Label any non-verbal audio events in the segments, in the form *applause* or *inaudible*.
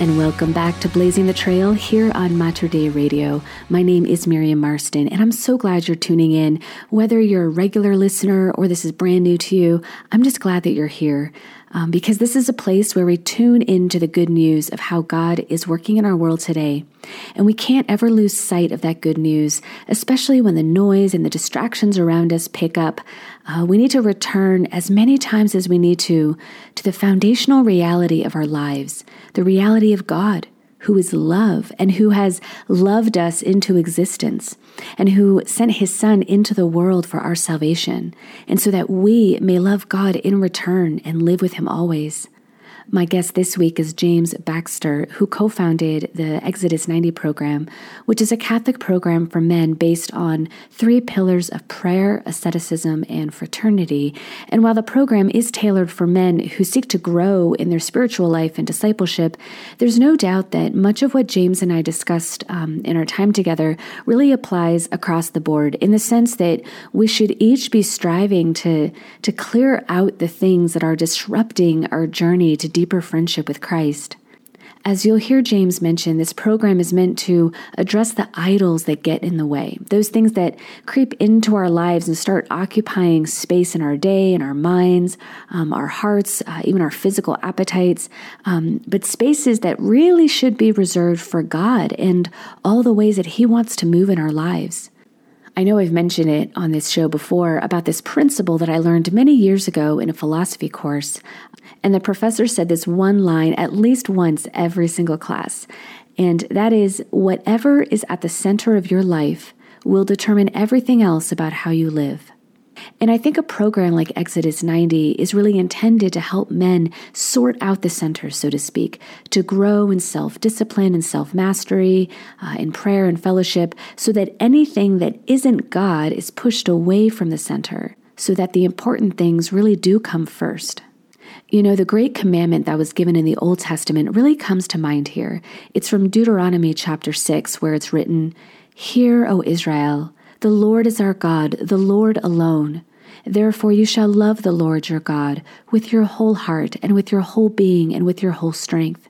and welcome back to Blazing the Trail here on Mater Dei Radio. My name is Miriam Marston, and I'm so glad you're tuning in. Whether you're a regular listener or this is brand new to you, I'm just glad that you're here um, because this is a place where we tune into the good news of how God is working in our world today. And we can't ever lose sight of that good news, especially when the noise and the distractions around us pick up. Uh, we need to return as many times as we need to to the foundational reality of our lives, the reality of God who is love and who has loved us into existence and who sent his son into the world for our salvation, and so that we may love God in return and live with him always. My guest this week is James Baxter, who co founded the Exodus 90 program, which is a Catholic program for men based on three pillars of prayer, asceticism, and fraternity. And while the program is tailored for men who seek to grow in their spiritual life and discipleship, there's no doubt that much of what James and I discussed um, in our time together really applies across the board in the sense that we should each be striving to, to clear out the things that are disrupting our journey to deeper friendship with Christ. As you'll hear James mention, this program is meant to address the idols that get in the way, those things that creep into our lives and start occupying space in our day, in our minds, um, our hearts, uh, even our physical appetites, um, but spaces that really should be reserved for God and all the ways that He wants to move in our lives. I know I've mentioned it on this show before about this principle that I learned many years ago in a philosophy course. And the professor said this one line at least once every single class. And that is whatever is at the center of your life will determine everything else about how you live. And I think a program like Exodus 90 is really intended to help men sort out the center, so to speak, to grow in self discipline and self mastery, uh, in prayer and fellowship, so that anything that isn't God is pushed away from the center, so that the important things really do come first. You know, the great commandment that was given in the Old Testament really comes to mind here. It's from Deuteronomy chapter 6, where it's written, Hear, O Israel, the Lord is our God, the Lord alone. Therefore, you shall love the Lord your God with your whole heart, and with your whole being, and with your whole strength.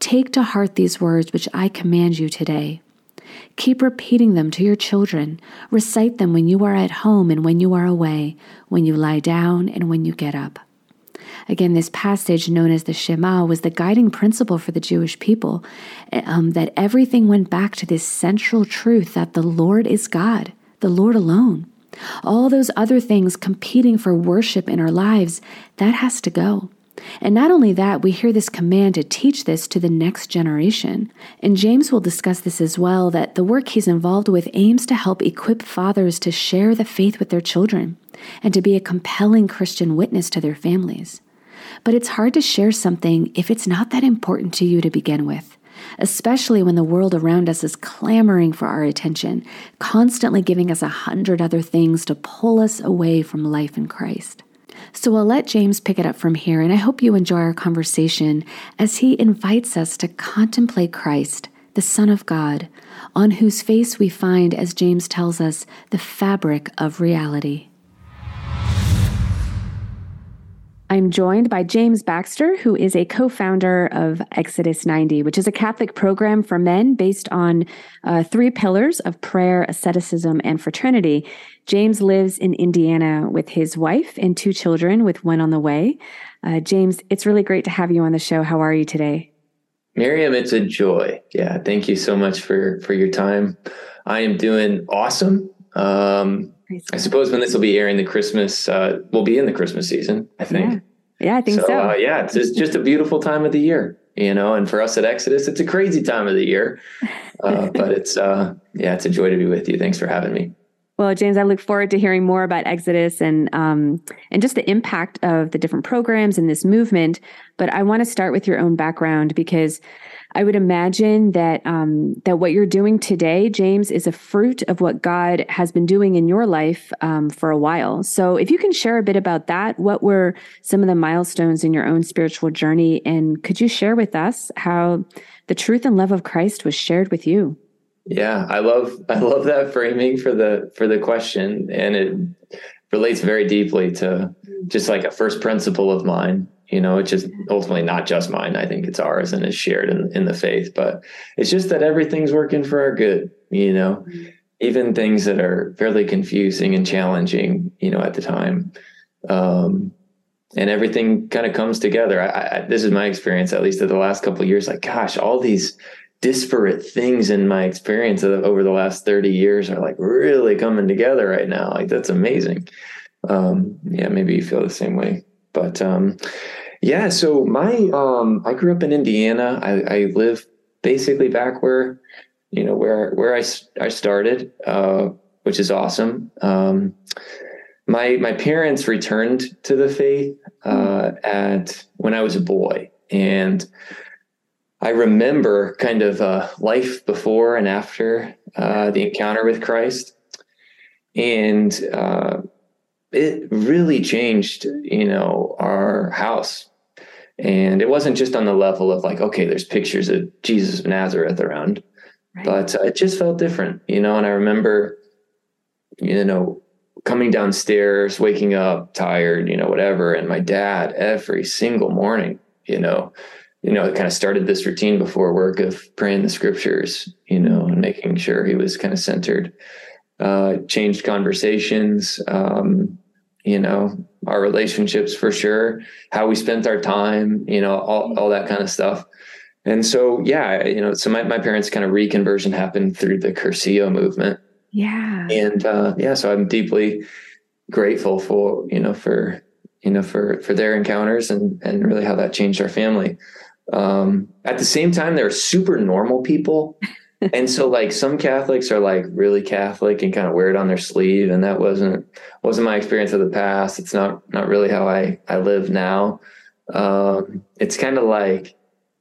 Take to heart these words which I command you today. Keep repeating them to your children. Recite them when you are at home and when you are away, when you lie down and when you get up. Again, this passage known as the Shema was the guiding principle for the Jewish people, um, that everything went back to this central truth that the Lord is God, the Lord alone. All those other things competing for worship in our lives, that has to go. And not only that, we hear this command to teach this to the next generation. And James will discuss this as well that the work he's involved with aims to help equip fathers to share the faith with their children and to be a compelling Christian witness to their families. But it's hard to share something if it's not that important to you to begin with, especially when the world around us is clamoring for our attention, constantly giving us a hundred other things to pull us away from life in Christ. So I'll let James pick it up from here, and I hope you enjoy our conversation as he invites us to contemplate Christ, the Son of God, on whose face we find, as James tells us, the fabric of reality. I'm joined by James Baxter, who is a co founder of Exodus 90, which is a Catholic program for men based on uh, three pillars of prayer, asceticism, and fraternity. James lives in Indiana with his wife and two children, with one on the way. Uh, James, it's really great to have you on the show. How are you today? Miriam, it's a joy. Yeah, thank you so much for for your time. I am doing awesome. Um, I suppose when this will be airing, the Christmas uh, will be in the Christmas season. I think. Yeah. Yeah, I think so. so. Uh, yeah, it's just, just a beautiful time of the year, you know. And for us at Exodus, it's a crazy time of the year, uh, *laughs* but it's uh, yeah, it's a joy to be with you. Thanks for having me. Well, James, I look forward to hearing more about Exodus and um, and just the impact of the different programs and this movement. But I want to start with your own background because I would imagine that um, that what you're doing today, James, is a fruit of what God has been doing in your life um, for a while. So, if you can share a bit about that, what were some of the milestones in your own spiritual journey, and could you share with us how the truth and love of Christ was shared with you? Yeah, I love *laughs* I love that framing for the for the question, and it relates very deeply to just like a first principle of mine. You know, it's just ultimately not just mine. I think it's ours and is shared in in the faith. But it's just that everything's working for our good. You know, mm-hmm. even things that are fairly confusing and challenging. You know, at the time. Um, and everything kind of comes together. I, I, this is my experience, at least of the last couple years. Like, gosh, all these disparate things in my experience over the last 30 years are like really coming together right now. Like that's amazing. Um, yeah, maybe you feel the same way. But um, yeah, so my um, I grew up in Indiana. I, I live basically back where you know where where I I started, uh, which is awesome. Um, my my parents returned to the faith uh, at when I was a boy, and I remember kind of uh, life before and after uh, the encounter with Christ, and uh, it really changed, you know, our house. And it wasn't just on the level of like, okay, there's pictures of Jesus of Nazareth around, right. but uh, it just felt different, you know. And I remember, you know, coming downstairs, waking up tired, you know, whatever, and my dad every single morning, you know you know, kind of started this routine before work of praying the scriptures, you know, and making sure he was kind of centered. Uh, changed conversations, um, you know, our relationships for sure, how we spent our time, you know, all, all that kind of stuff. And so, yeah, you know, so my, my parents' kind of reconversion happened through the Cursillo movement. Yeah. And uh, yeah, so I'm deeply grateful for, you know, for, you know, for, for their encounters and, and really how that changed our family. Um, at the same time, they're super normal people. And so like some Catholics are like really Catholic and kind of wear it on their sleeve. And that wasn't, wasn't my experience of the past. It's not, not really how I, I live now. Um, it's kind of like,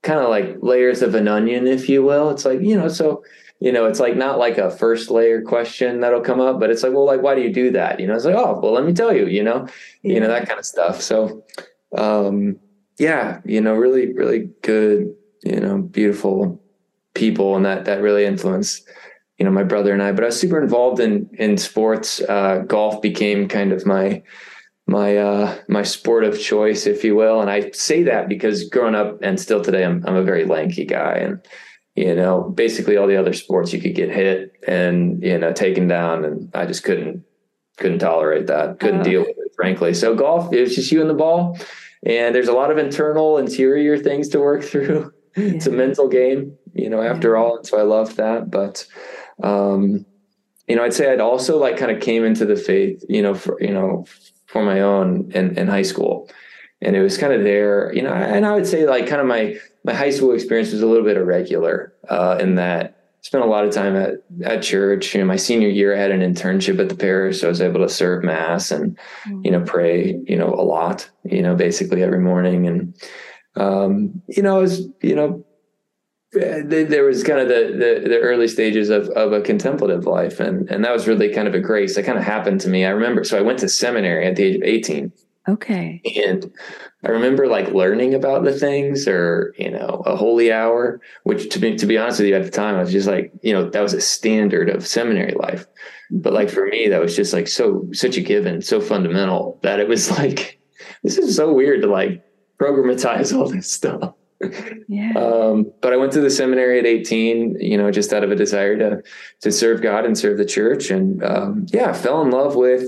kind of like layers of an onion, if you will. It's like, you know, so, you know, it's like not like a first layer question that'll come up, but it's like, well, like, why do you do that? You know, it's like, oh, well, let me tell you, you know, yeah. you know, that kind of stuff. So, um, yeah, you know, really, really good, you know, beautiful people, and that that really influenced, you know, my brother and I. But I was super involved in in sports. Uh, golf became kind of my my uh, my sport of choice, if you will. And I say that because growing up and still today, I'm I'm a very lanky guy, and you know, basically all the other sports you could get hit and you know taken down, and I just couldn't couldn't tolerate that, couldn't uh, deal with it, frankly. So golf, it was just you and the ball and there's a lot of internal interior things to work *laughs* through yeah. it's a mental game you know after yeah. all and so i love that but um you know i'd say i'd also like kind of came into the faith you know for you know for my own in, in high school and it was kind of there you know and i would say like kind of my my high school experience was a little bit irregular uh in that spent a lot of time at, at church. You know, my senior year, I had an internship at the parish. So I was able to serve mass and, you know, pray, you know, a lot, you know, basically every morning. And, um, you know, I was, you know, there was kind of the, the, the early stages of of a contemplative life, and and that was really kind of a grace that kind of happened to me. I remember, so I went to seminary at the age of eighteen, Okay. And I remember like learning about the things or, you know, a holy hour, which to be, to be honest with you at the time, I was just like, you know, that was a standard of seminary life. But like for me, that was just like so, such a given, so fundamental that it was *laughs* like, this is so weird to like programatize all this stuff. Yeah. Um, but I went to the seminary at 18, you know, just out of a desire to, to serve God and serve the church. And, um, yeah, fell in love with,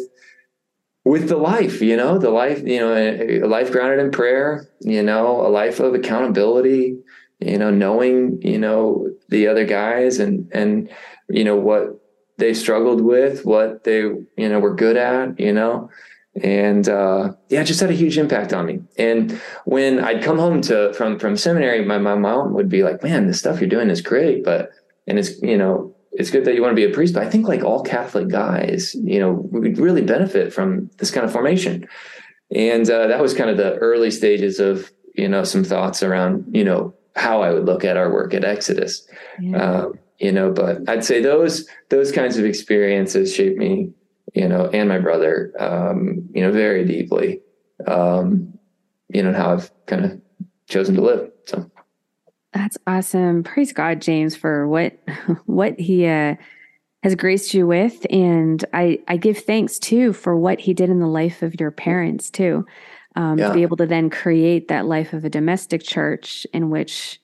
with the life, you know, the life, you know, a, life grounded in prayer, you know, a life of accountability, you know, knowing, you know, the other guys and, and, you know, what, they struggled with, what they, you know, were good at, you know, and uh, yeah, it just had a huge impact on me. And when I'd come home to from from seminary, my my mom would be like, "Man, the stuff you're doing is great, but and it's you know it's good that you want to be a priest, but I think like all Catholic guys, you know, would really benefit from this kind of formation." And uh, that was kind of the early stages of you know some thoughts around you know how I would look at our work at Exodus. Yeah. Um, you know, but I'd say those those kinds of experiences shaped me you know, and my brother, um, you know, very deeply, um, you know, how I've kind of chosen to live. So that's awesome. Praise God, James, for what what he uh, has graced you with, and I I give thanks too for what he did in the life of your parents too. Um, yeah. To be able to then create that life of a domestic church in which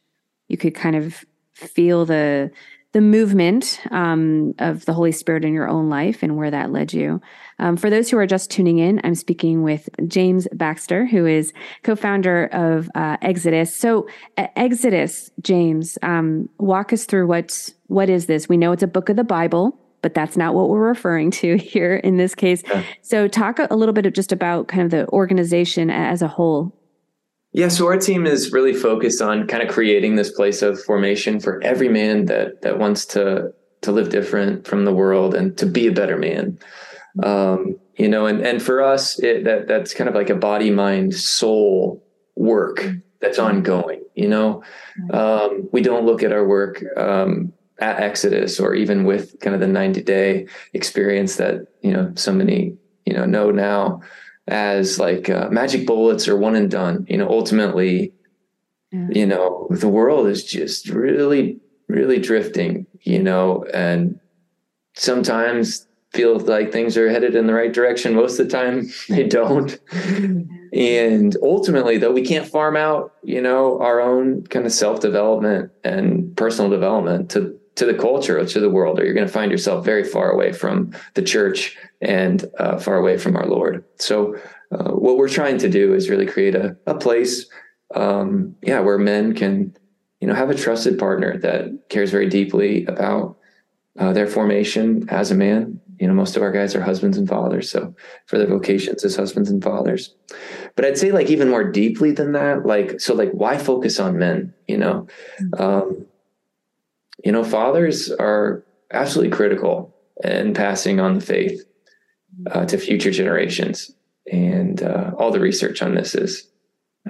you could kind of feel the the movement um, of the Holy Spirit in your own life and where that led you. Um, for those who are just tuning in, I'm speaking with James Baxter, who is co founder of uh, Exodus. So, uh, Exodus, James, um, walk us through what, what is this? We know it's a book of the Bible. But that's not what we're referring to *laughs* here in this case. Yeah. So, talk a little bit of just about kind of the organization as a whole. Yeah, so our team is really focused on kind of creating this place of formation for every man that that wants to to live different from the world and to be a better man. Um, you know, and and for us, it, that that's kind of like a body, mind, soul work that's ongoing. You know, um, we don't look at our work um, at Exodus or even with kind of the ninety day experience that you know so many you know know now as like uh, magic bullets or one and done. You know, ultimately, yeah. you know, the world is just really, really drifting. You know, and sometimes feels like things are headed in the right direction. Most of the time, *laughs* they don't. and ultimately, though, we can't farm out, you know, our own kind of self development and personal development to to the culture or to the world, or you're going to find yourself very far away from the church and uh, far away from our Lord. So, uh, what we're trying to do is really create a, a place, um, yeah, where men can, you know, have a trusted partner that cares very deeply about uh, their formation as a man. You know, most of our guys are husbands and fathers, so for their vocations as husbands and fathers. But I'd say, like, even more deeply than that, like, so, like, why focus on men? You know, mm-hmm. um, you know, fathers are absolutely critical in passing on the faith uh, to future generations. And uh, all the research on this is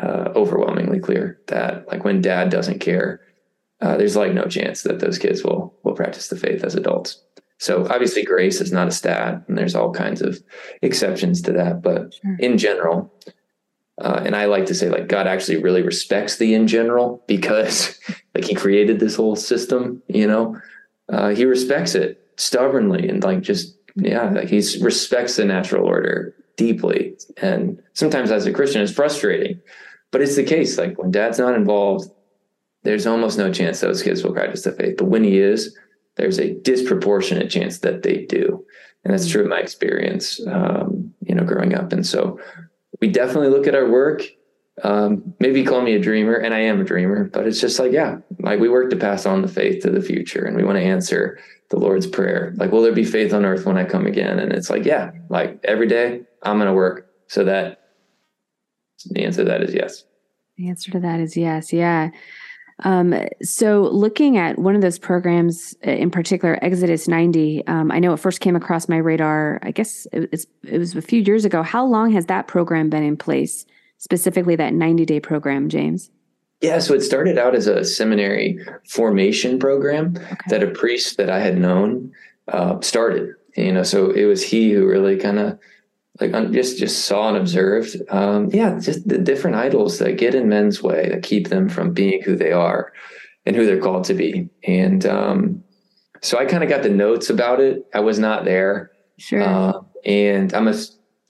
uh, overwhelmingly clear that, like, when dad doesn't care, uh, there's like no chance that those kids will will practice the faith as adults. So obviously, grace is not a stat, and there's all kinds of exceptions to that. But sure. in general, uh, and I like to say, like, God actually really respects the in general because, like, He created this whole system. You know, uh, He respects it stubbornly and like just yeah, like He respects the natural order deeply. And sometimes, as a Christian, it's frustrating, but it's the case. Like when Dad's not involved, there's almost no chance those kids will practice the faith. But when He is, there's a disproportionate chance that they do, and that's true of my experience. Um, you know, growing up, and so we definitely look at our work. Um, maybe call me a dreamer, and I am a dreamer, but it's just like, yeah, like we work to pass on the faith to the future, and we want to answer the Lord's prayer. Like, will there be faith on earth when I come again? And it's like, yeah, like every day I'm going to work so that the answer to that is yes. The answer to that is yes. Yeah. Um, so, looking at one of those programs uh, in particular, Exodus 90, um, I know it first came across my radar, I guess it, it was a few years ago. How long has that program been in place, specifically that 90 day program, James? Yeah, so it started out as a seminary formation program okay. that a priest that I had known uh, started. You know, so it was he who really kind of like just just saw and observed um, yeah just the different idols that get in men's way that keep them from being who they are and who they're called to be and um, so i kind of got the notes about it i was not there sure uh, and i'm a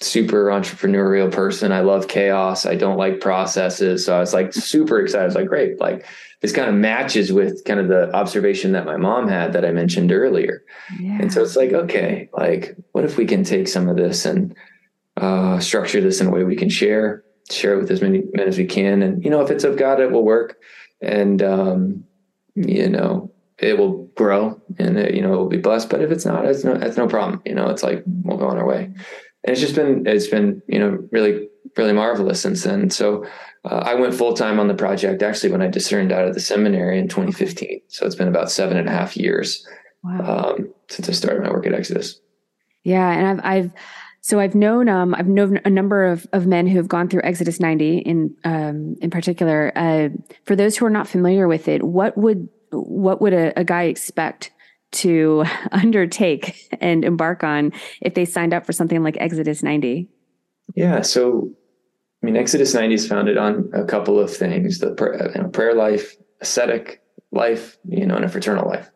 super entrepreneurial person i love chaos i don't like processes so i was like super excited i was like great like this kind of matches with kind of the observation that my mom had that i mentioned earlier yeah. and so it's like okay like what if we can take some of this and uh, structure this in a way we can share, share it with as many men as we can. And, you know, if it's of God, it will work. And, um, you know, it will grow and it, you know, it will be blessed. But if it's not, it's no, it's no problem. You know, it's like, we'll go on our way. And it's just been, it's been, you know, really, really marvelous since then. So uh, I went full time on the project actually when I discerned out of the seminary in 2015. So it's been about seven and a half years wow. um, since I started my work at Exodus. Yeah, and I've I've so I've known um, I've known a number of, of men who have gone through Exodus 90 in um, in particular. Uh, for those who are not familiar with it, what would what would a, a guy expect to *laughs* undertake and embark on if they signed up for something like Exodus 90? Yeah, so I mean, Exodus 90 is founded on a couple of things: the you know, prayer life, ascetic life, you know, and a fraternal life.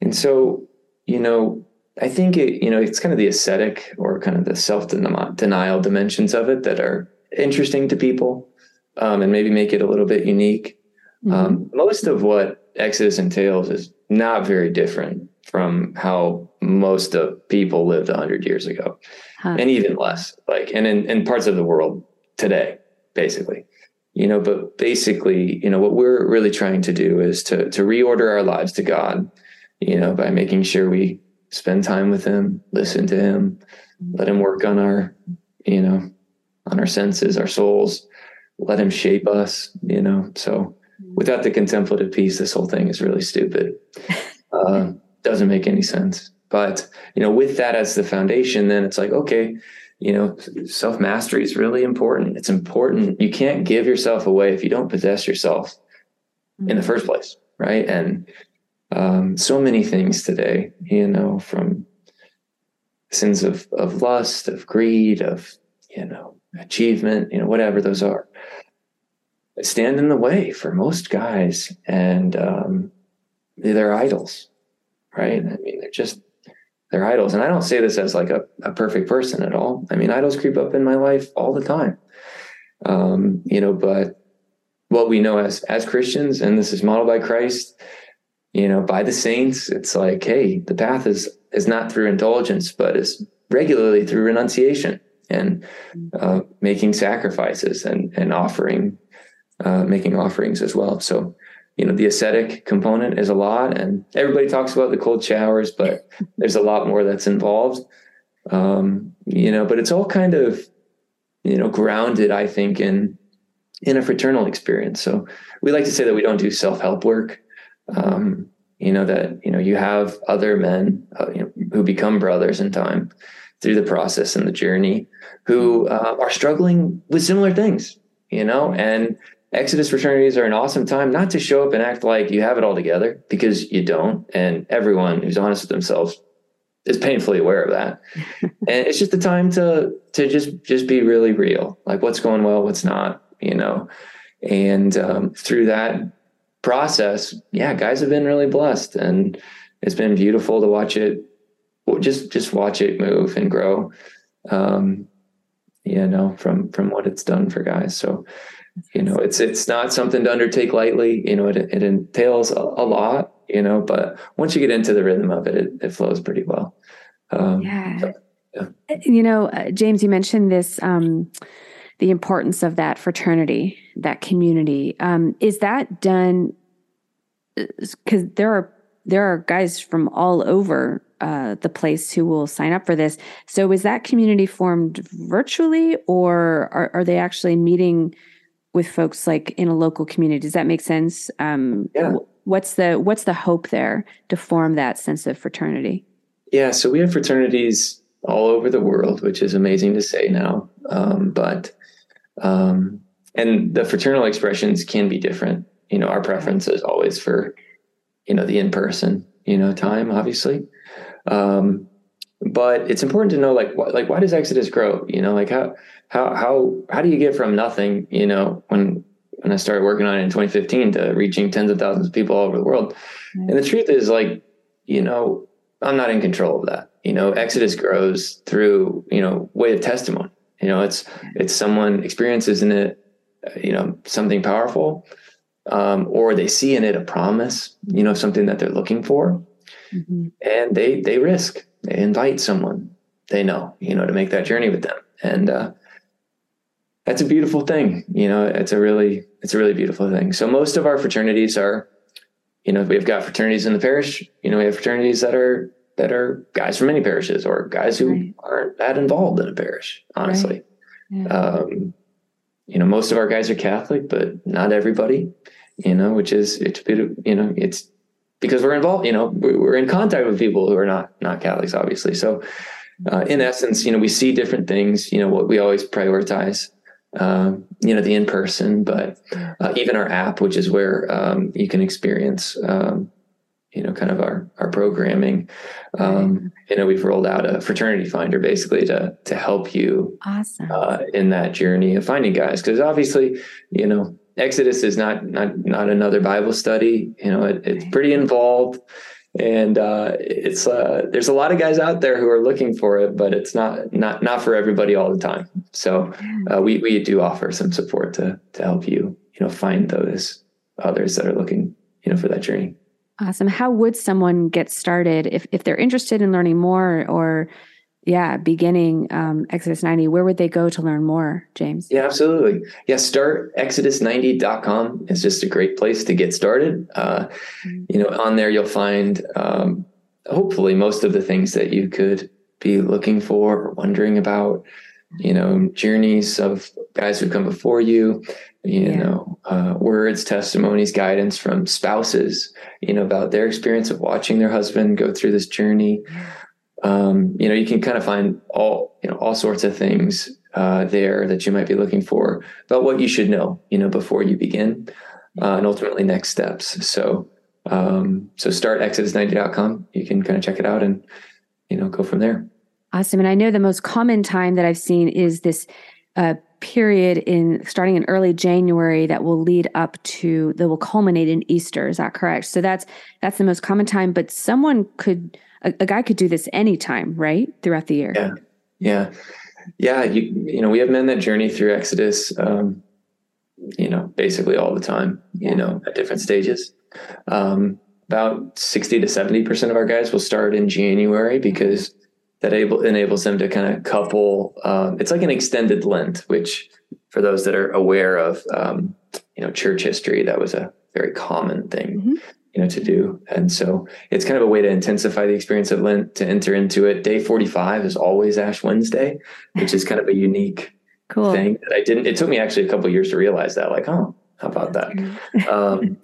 And so, you know, I think it, you know, it's kind of the ascetic or kind of the self denial dimensions of it that are interesting to people um, and maybe make it a little bit unique. Mm-hmm. Um, most of what Exodus entails is not very different from how most of people lived 100 years ago huh. and even less like and in, in parts of the world today basically you know but basically you know what we're really trying to do is to to reorder our lives to god you know by making sure we spend time with him, listen to him, let him work on our, you know, on our senses, our souls, let him shape us, you know. So without the contemplative piece, this whole thing is really stupid. *laughs* Uh, doesn't make any sense. But, you know, with that as the foundation, then it's like, okay, you know, self mastery is really important. It's important. You can't give yourself away if you don't possess yourself in the mm-hmm. first place. Right. And um, so many things today, you know, from sins of, of lust, of greed, of, you know, achievement, you know, whatever those are, stand in the way for most guys. And um, they're idols, right? I mean, they're just, they're idols. And I don't say this as like a, a perfect person at all. I mean, idols creep up in my life all the time. Um, you know, but what we know as as Christians, and this is modeled by Christ, you know, by the saints. It's like, hey, the path is is not through indulgence, but is regularly through renunciation and uh, making sacrifices and and offering, uh, making offerings as well. So, you know, the ascetic component is a lot, and everybody talks about the cold showers, but *laughs* there's a lot more that's involved. Um, you know, but it's all kind of, you know, grounded, I think, in in a fraternal experience. So we like to say that we don't do self help work um, you know that you know you have other men uh, you know, who become brothers in time through the process and the journey who uh, are struggling with similar things you know and exodus fraternities are an awesome time not to show up and act like you have it all together because you don't and everyone who's honest with themselves is painfully aware of that *laughs* and it's just the time to to just just be really real like what's going well what's not you know and um, through that process, yeah, guys have been really blessed and it's been beautiful to watch it just just watch it move and grow. Um, you know, from from what it's done for guys. So, you know, it's it's not something to undertake lightly. You know, it it entails a, a lot. You know, but once you get into the rhythm of it, it, it flows pretty well. Um, yeah. So, yeah. You know, uh, James, you mentioned this. Um, the importance of that fraternity, that community. Um, is that done? Because there are there are guys from all over uh, the place who will sign up for this. So is that community formed virtually, or are, are they actually meeting with folks like in a local community? Does that make sense? Um, yeah. What's the what's the hope there to form that sense of fraternity? Yeah, so we have fraternities all over the world, which is amazing to say now. Um, but um, and the fraternal expressions can be different. You know, our preference is always for, you know, the in-person, you know, time, obviously. Um, but it's important to know, like, wh- like, why does Exodus grow? You know, like how, how, how, how do you get from nothing, you know, when, when I started working on it in 2015 to reaching tens of thousands of people all over the world. And the truth is like, you know, I'm not in control of that. You know, Exodus grows through, you know, way of testimony. You know, it's it's someone experiences in it, you know, something powerful, um, or they see in it a promise. You know, something that they're looking for, mm-hmm. and they they risk. They invite someone they know, you know, to make that journey with them, and uh, that's a beautiful thing. You know, it's a really it's a really beautiful thing. So most of our fraternities are you know, we've got fraternities in the parish. You know, we have fraternities that are that are guys from many parishes or guys who right. aren't that involved in a parish. Honestly, right. yeah. um, you know, most of our guys are Catholic, but not everybody. You know, which is it's a bit you know it's because we're involved. You know, we're in contact with people who are not not Catholics, obviously. So, uh, in essence, you know, we see different things. You know, what we always prioritize um, you know, the in person, but uh, even our app, which is where um, you can experience, um, you know, kind of our our programming. Um, you know, we've rolled out a fraternity finder basically to to help you awesome. uh, in that journey of finding guys, because obviously, you know, Exodus is not not not another Bible study. You know, it, it's pretty involved and uh, it's uh, there's a lot of guys out there who are looking for it, but it's not not not for everybody all the time. So uh, we we do offer some support to to help you you know find those others that are looking you know for that journey. Awesome. How would someone get started if if they're interested in learning more or yeah, beginning um, Exodus 90, where would they go to learn more, James? Yeah, absolutely. Yeah, start exodus90.com is just a great place to get started. Uh, mm-hmm. You know, on there you'll find um, hopefully most of the things that you could be looking for or wondering about. You know, journeys of guys who've come before you. You yeah. know, uh, words, testimonies, guidance from spouses. You know about their experience of watching their husband go through this journey. Um, you know, you can kind of find all, you know, all sorts of things uh, there that you might be looking for about what you should know, you know, before you begin, uh, and ultimately next steps. So, um, so start exodus90.com. You can kind of check it out and, you know, go from there. Awesome. And I know the most common time that I've seen is this uh, period in starting in early January that will lead up to that will culminate in Easter. Is that correct? So that's that's the most common time. But someone could a, a guy could do this anytime, right? Throughout the year. Yeah. Yeah. Yeah. You, you know, we have men that journey through Exodus, um, you know, basically all the time, yeah. you know, at different stages. Um, about 60 to 70% of our guys will start in January because that able enables them to kind of couple, um, it's like an extended Lent, which for those that are aware of, um, you know, church history, that was a very common thing. Mm-hmm you know to do. And so it's kind of a way to intensify the experience of lent to enter into it. Day 45 is always ash wednesday which is kind of a unique cool. thing that i didn't it took me actually a couple years to realize that like oh how about that? Um,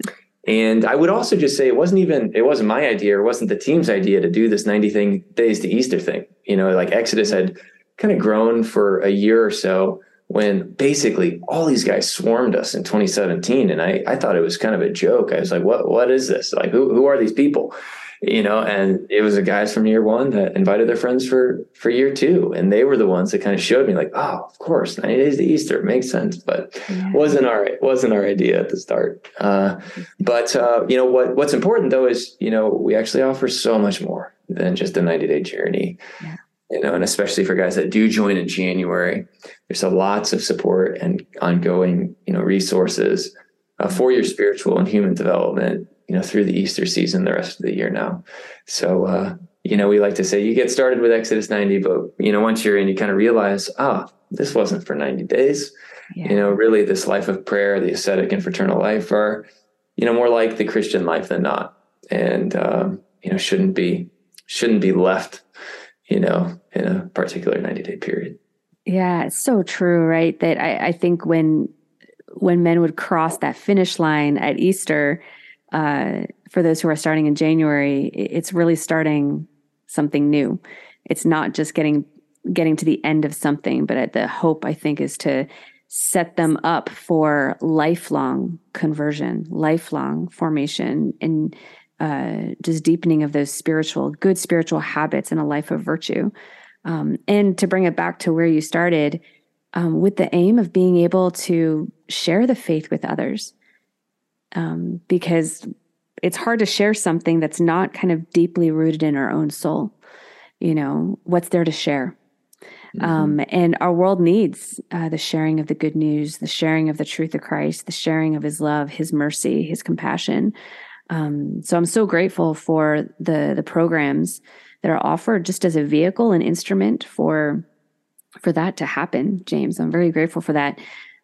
and i would also just say it wasn't even it wasn't my idea or wasn't the team's idea to do this 90 thing days to easter thing. You know like exodus had kind of grown for a year or so when basically all these guys swarmed us in 2017 and I, I thought it was kind of a joke. I was like what what is this? Like who, who are these people? You know and it was the guys from year one that invited their friends for for year two and they were the ones that kind of showed me like oh of course 90 days to easter makes sense but yeah. wasn't our wasn't our idea at the start. Uh, but uh, you know what what's important though is you know we actually offer so much more than just a 90 day journey. Yeah you know, and especially for guys that do join in January, there's a lots of support and ongoing, you know, resources uh, for your spiritual and human development, you know, through the Easter season, the rest of the year now. So, uh, you know, we like to say you get started with Exodus 90, but, you know, once you're in, you kind of realize, ah, this wasn't for 90 days. Yeah. You know, really this life of prayer, the ascetic and fraternal life are, you know, more like the Christian life than not. And, um, you know, shouldn't be, shouldn't be left you know, in a particular 90 day period. Yeah, it's so true, right? That I, I think when when men would cross that finish line at Easter, uh, for those who are starting in January, it's really starting something new. It's not just getting getting to the end of something, but the hope I think is to set them up for lifelong conversion, lifelong formation, and uh, just deepening of those spiritual, good spiritual habits in a life of virtue. Um, and to bring it back to where you started, um, with the aim of being able to share the faith with others. Um, because it's hard to share something that's not kind of deeply rooted in our own soul. You know, what's there to share? Mm-hmm. Um, and our world needs uh, the sharing of the good news, the sharing of the truth of Christ, the sharing of his love, his mercy, his compassion. Um, so I'm so grateful for the the programs that are offered just as a vehicle and instrument for for that to happen, James. I'm very grateful for that.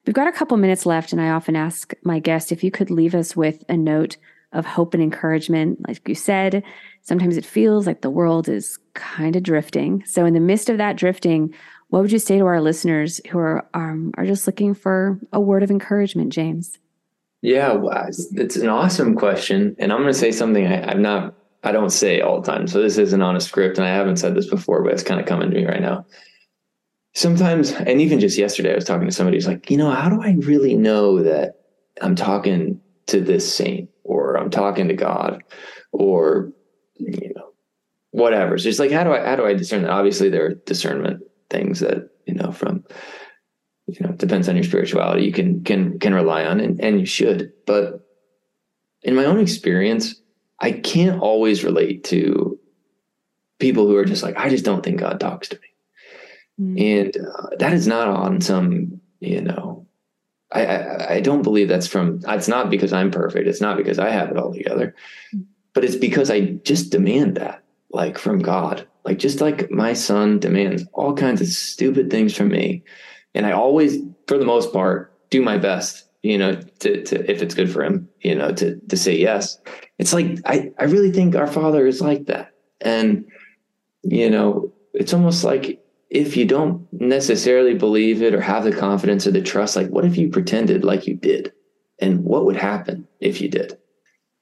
We've got a couple minutes left, and I often ask my guests if you could leave us with a note of hope and encouragement. Like you said, sometimes it feels like the world is kind of drifting. So, in the midst of that drifting, what would you say to our listeners who are um, are just looking for a word of encouragement, James? Yeah, it's an awesome question, and I'm going to say something I, I'm not, I don't say all the time. So this isn't on a script, and I haven't said this before, but it's kind of coming to me right now. Sometimes, and even just yesterday, I was talking to somebody who's like, you know, how do I really know that I'm talking to this saint, or I'm talking to God, or you know, whatever. So it's like, how do I how do I discern that? Obviously, there are discernment things that you know from you know depends on your spirituality you can can can rely on and, and you should but in my own experience i can't always relate to people who are just like i just don't think god talks to me mm. and uh, that is not on some you know I, I, I don't believe that's from it's not because i'm perfect it's not because i have it all together mm. but it's because i just demand that like from god like just like my son demands all kinds of stupid things from me. And I always, for the most part, do my best, you know, to, to if it's good for him, you know, to to say yes. It's like I, I really think our father is like that. And, you know, it's almost like if you don't necessarily believe it or have the confidence or the trust, like what if you pretended like you did? And what would happen if you did?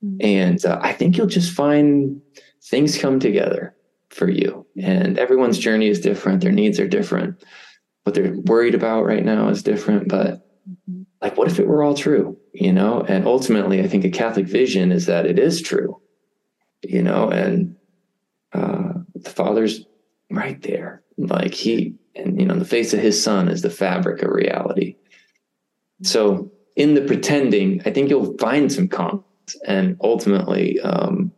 Mm-hmm. And uh, I think you'll just find things come together for you. And everyone's journey is different, their needs are different. What they're worried about right now is different. But like, what if it were all true? You know, and ultimately, I think a Catholic vision is that it is true, you know, and uh, the Father's right there. Like, he, and, you know, the face of his son is the fabric of reality. So, in the pretending, I think you'll find some confidence and ultimately um,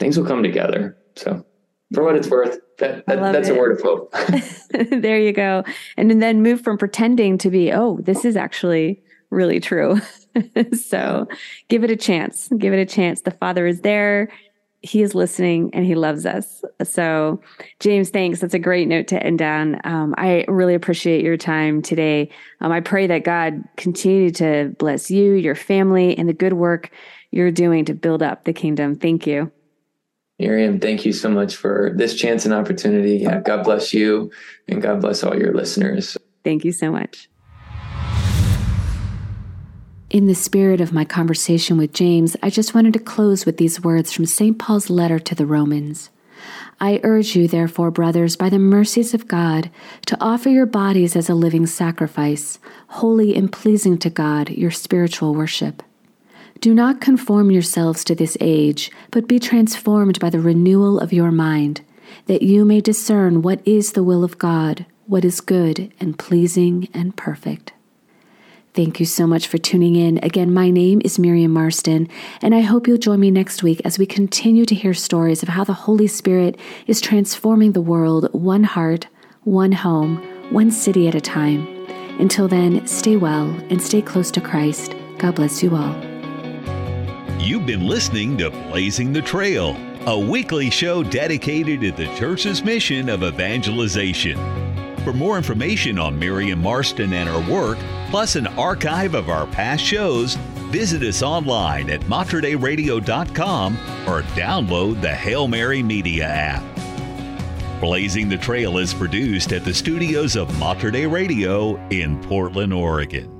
things will come together. So, for what it's worth, that, that that's it. a word of hope. *laughs* *laughs* there you go. And then move from pretending to be, oh, this is actually really true. *laughs* so give it a chance. Give it a chance. The Father is there. He is listening and he loves us. So, James, thanks. That's a great note to end on. Um, I really appreciate your time today. Um, I pray that God continue to bless you, your family, and the good work you're doing to build up the kingdom. Thank you. Miriam, thank you so much for this chance and opportunity. Yeah, God bless you and God bless all your listeners. Thank you so much. In the spirit of my conversation with James, I just wanted to close with these words from St. Paul's letter to the Romans. I urge you, therefore, brothers, by the mercies of God, to offer your bodies as a living sacrifice, holy and pleasing to God, your spiritual worship. Do not conform yourselves to this age, but be transformed by the renewal of your mind, that you may discern what is the will of God, what is good and pleasing and perfect. Thank you so much for tuning in. Again, my name is Miriam Marston, and I hope you'll join me next week as we continue to hear stories of how the Holy Spirit is transforming the world one heart, one home, one city at a time. Until then, stay well and stay close to Christ. God bless you all. You've been listening to Blazing the Trail, a weekly show dedicated to the church's mission of evangelization. For more information on Miriam Marston and her work, plus an archive of our past shows, visit us online at materdeiradio.com or download the Hail Mary Media app. Blazing the Trail is produced at the studios of Mater Radio in Portland, Oregon.